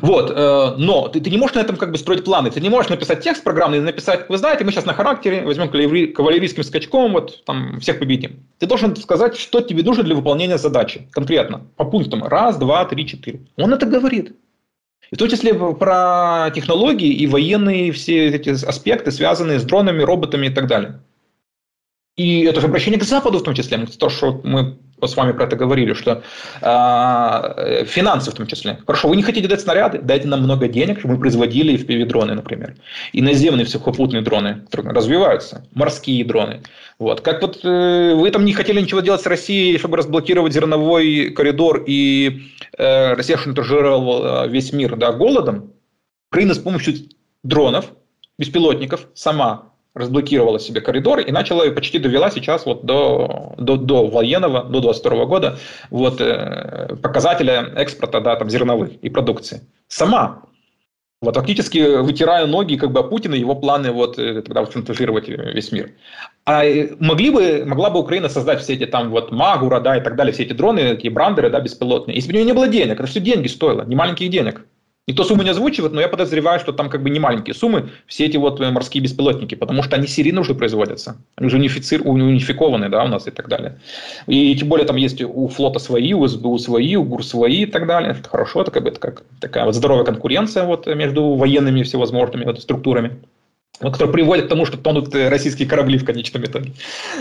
Вот, э, но ты, ты не можешь на этом как бы строить планы, ты не можешь написать текст программный и написать, вы знаете, мы сейчас на характере возьмем кавалерийским скачком, вот там всех победим. Ты должен сказать, что тебе нужно для выполнения задачи, конкретно, по пунктам, раз, два, три, четыре. Он это говорит. И в том числе про технологии и военные все эти аспекты, связанные с дронами, роботами и так далее. И это же обращение к Западу в том числе, то, что мы с вами про это говорили, что э, финансы в том числе. Хорошо, вы не хотите дать снаряды, дайте нам много денег, чтобы мы производили FPV-дроны, например. И наземные сухопутные дроны развиваются, морские дроны. Вот. Как вот э, вы там не хотели ничего делать с Россией, чтобы разблокировать зерновой коридор, и э, Россия шантажировала весь мир да, голодом, Украина с помощью дронов, беспилотников сама разблокировала себе коридор и начала и почти довела сейчас вот до, до, до военного, до 22 года вот, э, показателя экспорта да, там, зерновых и продукции. Сама. Вот фактически вытирая ноги как бы Путина его планы вот э, тогда вот шантажировать весь мир. А э, могли бы, могла бы Украина создать все эти там вот Магура, да, и так далее, все эти дроны, такие брандеры, да, беспилотные, если бы у нее не было денег, это все деньги стоило, не маленьких денег. Никто сумму не озвучивает, но я подозреваю, что там как бы не маленькие суммы, все эти вот э, морские беспилотники, потому что они серийно уже производятся. Они уже унифицир, унификованы, да, у нас и так далее. И тем более там есть у флота свои, у СБУ свои, у ГУР свои и так далее. Это хорошо, это как бы это как такая вот здоровая конкуренция вот между военными всевозможными вот структурами. Который приводит к тому, что тонут э, российские корабли в конечном итоге.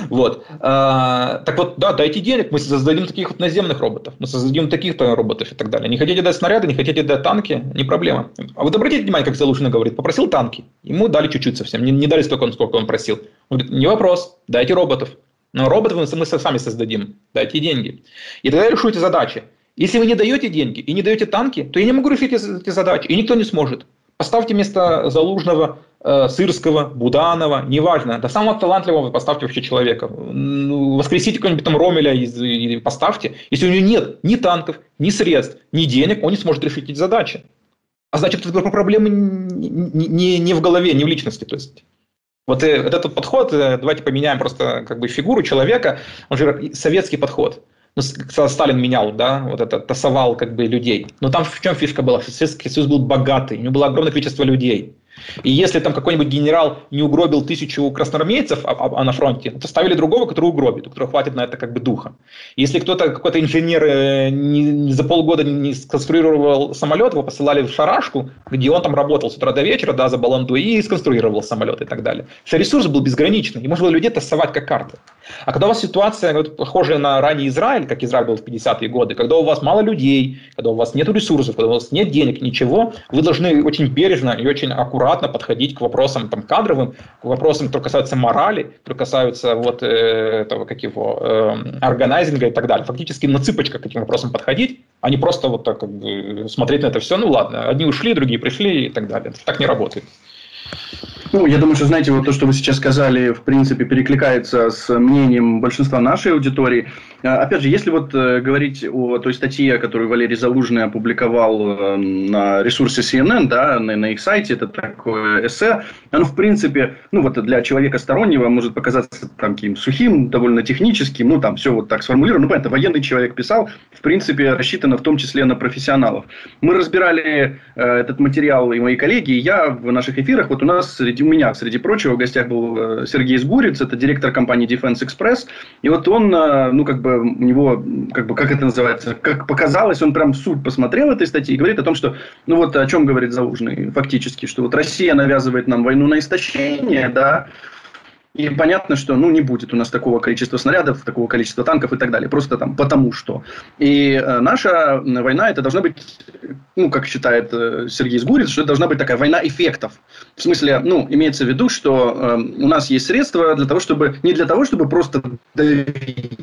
Вот. А, так вот, да, дайте денег, мы создадим таких вот наземных роботов, мы создадим таких-то роботов и так далее. Не хотите дать снаряды, не хотите дать танки, не проблема. А вот обратите внимание, как Залужный говорит, попросил танки, ему дали чуть-чуть совсем, не, не дали столько, сколько он просил. Он говорит, не вопрос, дайте роботов. Но роботов мы сами создадим, дайте деньги. И тогда решите задачи. Если вы не даете деньги и не даете танки, то я не могу решить эти задачи, и никто не сможет. Поставьте вместо Залужного э, Сырского, Буданова, неважно, до самого талантливого поставьте вообще человека. Ну, воскресите какого-нибудь там Ромеля и, поставьте. Если у него нет ни танков, ни средств, ни денег, он не сможет решить эти задачи. А значит, проблемы не, не, не в голове, не в личности. То есть вот, э, вот этот подход, э, давайте поменяем просто как бы фигуру человека, он же советский подход ну, Сталин менял, да, вот это тасовал как бы людей. Но там в чем фишка была? Советский Союз был богатый, у него было огромное количество людей. И если там какой-нибудь генерал не угробил тысячу красноармейцев а, а, а на фронте, то ставили другого, который угробит, у которого хватит на это как бы духа. Если кто-то, какой-то инженер э, не, не за полгода не сконструировал самолет, его посылали в шарашку, где он там работал с утра до вечера, да, за баланду и сконструировал самолет и так далее. Что ресурс был безграничный, и можно было людей тасовать как карты. А когда у вас ситуация вот, похожая на ранний Израиль, как Израиль был в 50-е годы, когда у вас мало людей, когда у вас нет ресурсов, когда у вас нет денег, ничего, вы должны очень бережно и очень аккуратно подходить к вопросам там, кадровым, к вопросам, которые касаются морали, которые касаются вот, э, этого, как его, э, органайзинга и так далее. Фактически на цыпочках к этим вопросам подходить, а не просто вот так как бы, смотреть на это все, ну ладно, одни ушли, другие пришли и так далее. Так не работает. Ну, я думаю, что, знаете, вот то, что вы сейчас сказали, в принципе, перекликается с мнением большинства нашей аудитории. А, опять же, если вот э, говорить о той статье, которую Валерий Залужный опубликовал э, на ресурсе CNN, да, на, на их сайте, это такое эссе, оно, в принципе, ну, вот для человека стороннего может показаться там каким сухим, довольно техническим, ну, там все вот так сформулировано. Ну, понятно, военный человек писал, в принципе, рассчитано в том числе на профессионалов. Мы разбирали э, этот материал, и мои коллеги, и я в наших эфирах, вот у нас среди у меня, среди прочего, в гостях был э, Сергей Сгурец, это директор компании Defense Express. И вот он, э, ну, как бы, у него, как бы, как это называется, как показалось, он прям суть посмотрел этой статьи и говорит о том, что, ну, вот о чем говорит Залужный фактически, что вот Россия навязывает нам войну на истощение, да, и понятно, что ну, не будет у нас такого количества снарядов, такого количества танков и так далее. Просто там потому что. И э, наша война, это должна быть, ну, как считает э, Сергей Сгурец, что это должна быть такая война эффектов. В смысле, ну, имеется в виду, что э, у нас есть средства для того, чтобы, не для того, чтобы просто давить,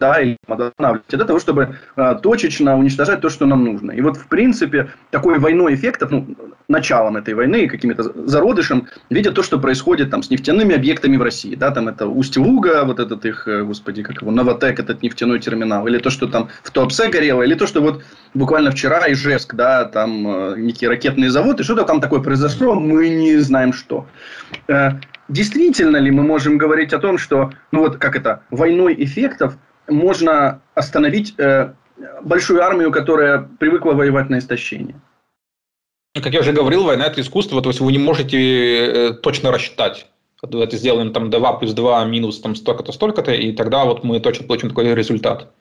да, или останавливать, для того, чтобы э, точечно уничтожать то, что нам нужно. И вот, в принципе, такой войной эффектов, ну, началом этой войны, каким-то зародышем, видят то, что происходит там с нефтяными объектами объектами в России. Да, там это Усть-Луга, вот этот их, э, господи, как его, Новотек, этот нефтяной терминал, или то, что там в Туапсе горело, или то, что вот буквально вчера Ижевск, да, там э, некий ракетный завод, и что-то там такое произошло, мы не знаем что. Э, действительно ли мы можем говорить о том, что, ну вот как это, войной эффектов можно остановить большую армию, которая привыкла воевать на истощение? Как я уже говорил, война – это искусство, то есть вы не можете точно рассчитать это сделаем там 2 плюс 2 минус там столько-то, столько-то, и тогда вот мы точно получим такой результат.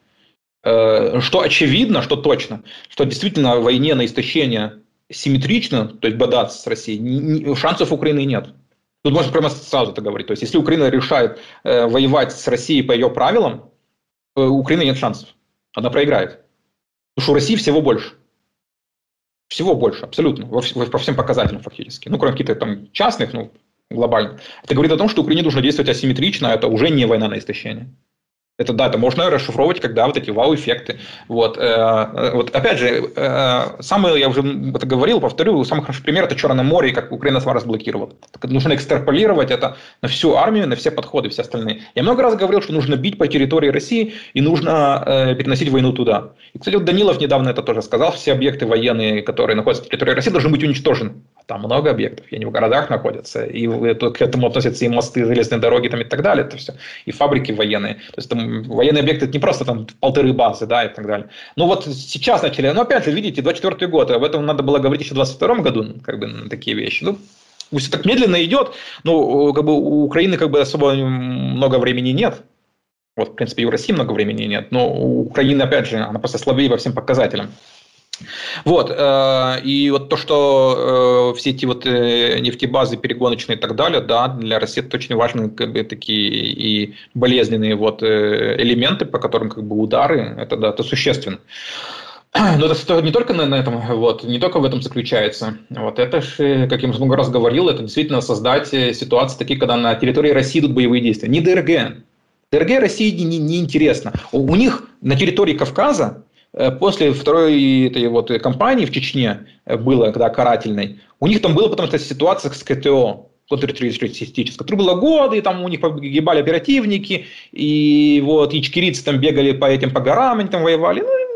Э, что очевидно, что точно, что действительно в войне на истощение симметрично, то есть бодаться с Россией, шансов Украины нет. Тут можно прямо сразу это говорить. То есть, если Украина решает э, воевать с Россией по ее правилам, э, у Украины нет шансов. Она проиграет. Потому что у России всего больше. Всего больше, абсолютно, во, по всем показателям фактически. Ну, кроме каких-то там частных, ну, глобально. Это говорит о том, что Украине нужно действовать асимметрично, это уже не война на истощение. Это да, это можно расшифровывать, когда вот эти вау-эффекты. Вот, э, вот опять же, э, самый, я уже это говорил, повторю, самый хороший пример это Черное море, как Украина сама разблокировала. Так, нужно экстраполировать это на всю армию, на все подходы, все остальные. Я много раз говорил, что нужно бить по территории России и нужно э, переносить войну туда. И, кстати, вот Данилов недавно это тоже сказал, все объекты военные, которые находятся на территории России, должны быть уничтожены. Там много объектов, и они в городах находятся, и к этому относятся и мосты, железные дороги там, и так далее, это все, и фабрики военные. То есть там военные объекты это не просто там полторы базы, да, и так далее. Ну вот сейчас начали, но опять же, видите, 24 год, об этом надо было говорить еще в 22 году, как бы на такие вещи. Ну, пусть так медленно идет, но как бы у Украины как бы особо много времени нет. Вот, в принципе, и у России много времени нет, но у Украины, опять же, она просто слабее по всем показателям. Вот, э, и вот то, что э, все эти вот э, нефтебазы перегоночные и так далее, да, для России это очень важные как бы, такие и болезненные вот элементы, по которым как бы удары, это, да, это существенно. Но это не только на этом, вот, не только в этом заключается. Вот это же, как я много раз говорил, это действительно создать ситуации такие, когда на территории России идут боевые действия. Не ДРГ. ДРГ России не, не интересно. У них на территории Кавказа после второй этой вот кампании в Чечне э, было, когда карательной, у них там была потому что ситуация с КТО, контртеррористическая, которая была годы, и там у них погибали оперативники, и вот ичкерийцы там бегали по этим по горам, они там воевали, ну,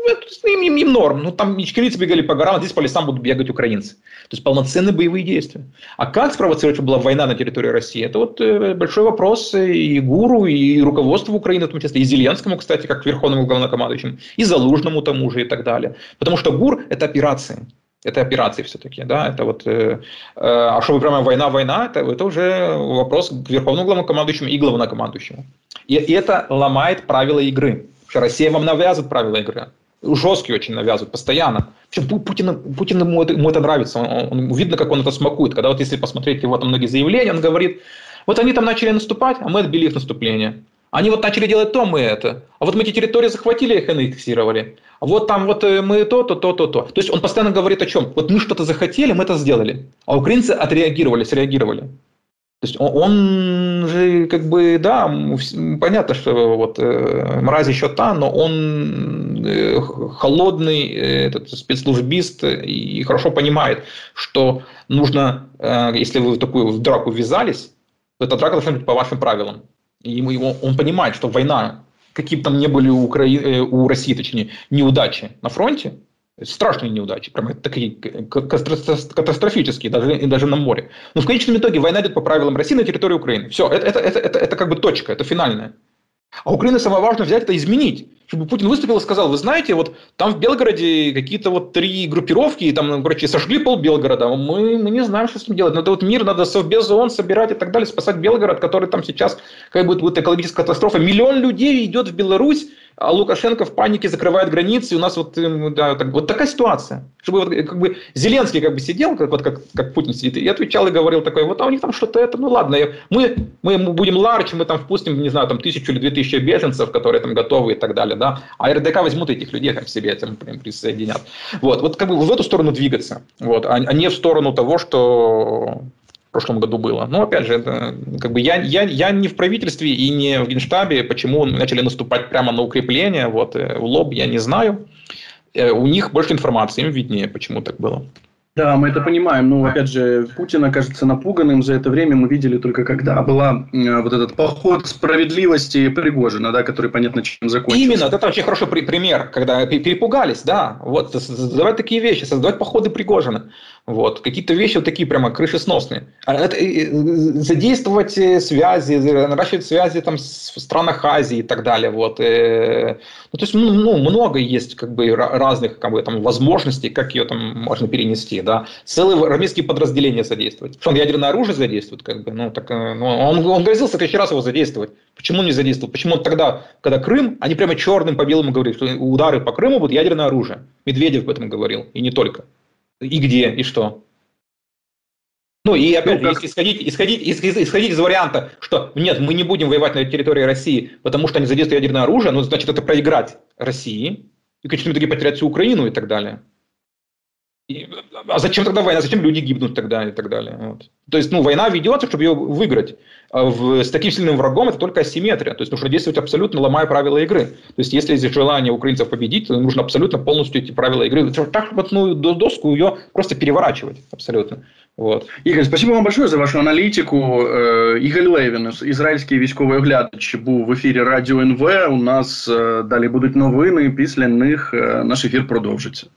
им, им, им норм. Ну, там ичкерийцы бегали по горам, а здесь по лесам будут бегать украинцы. То есть полноценные боевые действия. А как спровоцировать, чтобы была война на территории России? Это вот э, большой вопрос и ГУРу, и руководству Украины, в том числе, и Зеленскому, кстати, как верховному главнокомандующему, и Залужному тому же и так далее. Потому что ГУР – это операции. Это операции все-таки, да, это вот, э, э, а что вы прямо война, война, это, это уже вопрос к верховному главнокомандующему и главнокомандующему. И, и это ломает правила игры. Россия вам навязывает правила игры жесткий очень навязывают постоянно. Причем Путин, Путин ему, это, ему это нравится, он, он, видно, как он это смакует. Когда вот если посмотреть его там многие заявления, он говорит, вот они там начали наступать, а мы отбили их наступление. Они вот начали делать то, мы это. А вот мы эти территории захватили, их аннексировали. А вот там вот э, мы то, то, то, то, то. То есть он постоянно говорит о чем? Вот мы что-то захотели, мы это сделали. А украинцы отреагировали, среагировали. То есть он же как бы, да, понятно, что вот э, мразь еще та, но он э, холодный э, этот спецслужбист и хорошо понимает, что нужно, если вы в такую драку ввязались, то эта драка должна быть по вашим правилам. И ему, он понимает, что война, какие бы там ни были у, Укра... у России, точнее, неудачи на фронте, страшные неудачи, прям такие катастрофические, даже, и даже на море. Но в конечном итоге война идет по правилам России на территории Украины. Все, это, это, это, это, это как бы точка, это финальная. А Украина самое важное взять это изменить. Чтобы Путин выступил и сказал, вы знаете, вот там в Белгороде какие-то вот три группировки, там, короче, сожгли пол Белгорода, мы, мы не знаем, что с ним делать. Надо вот мир, надо совбез ООН собирать и так далее, спасать Белгород, который там сейчас, как будет, будет экологическая катастрофа. Миллион людей идет в Беларусь, а Лукашенко в панике закрывает границы, и у нас вот, эм, да, так, вот такая ситуация. Чтобы вот, как бы Зеленский как бы сидел, как, вот, как, как Путин сидит, и отвечал и говорил такой, вот а у них там что-то это, ну ладно, мы, мы будем ларч, мы там впустим, не знаю, там тысячу или две тысячи беженцев, которые там готовы и так далее, да, а РДК возьмут этих людей как себе этим присоединят. Вот, вот как бы в эту сторону двигаться, вот, а, а не в сторону того, что в прошлом году было. Но опять же, это, как бы я, я, я не в правительстве и не в Генштабе, почему начали наступать прямо на укрепление, вот, э, в лоб, я не знаю. Э, у них больше информации, им виднее, почему так было. Да, мы это понимаем. Но, опять же, Путин окажется напуганным. За это время мы видели только, когда была э, вот этот поход справедливости Пригожина, да, который понятно чем закончился. Именно, это очень хороший пример, когда перепугались, да. Вот, создавать такие вещи, создавать походы Пригожина. Вот. Какие-то вещи вот такие прямо крышесносные. А это, задействовать э, связи, наращивать связи там, в странах Азии и так далее. Вот. Э, ну, то есть ну, ну, много есть как бы, разных как бы, там, возможностей, как ее там можно перенести. Да. Целые армейские подразделения задействовать. Что он ядерное оружие задействует? Как бы, ну, так, э, ну, он, он грозил в следующий раз его задействовать. Почему не задействовал? Почему тогда, когда Крым, они прямо черным по белому говорили, что удары по Крыму будут ядерное оружие. Медведев об этом говорил, и не только. И где, и что? Ну и опять ну, же, как... исходить, исходить, исходить из варианта, что нет, мы не будем воевать на территории России, потому что они задействуют ядерное оружие, ну значит это проиграть России, и в конечном итоге потерять всю Украину и так далее. И, а зачем тогда война? Зачем люди гибнут тогда и так далее? Вот. То есть, ну, война ведется, чтобы ее выиграть. А в, с таким сильным врагом это только асимметрия. То есть, нужно действовать абсолютно ломая правила игры. То есть, если есть желание украинцев победить, то нужно абсолютно полностью эти правила игры. Так вот, ну, доску ее просто переворачивать абсолютно. Вот. Ігор, спасибо вам большое за вашу аналітику. Э, Ігор Левін, ізраїльський військовий оглядач, був в ефірі Радіо НВ. У нас далі будуть новини. Після них наш ефір продовжиться.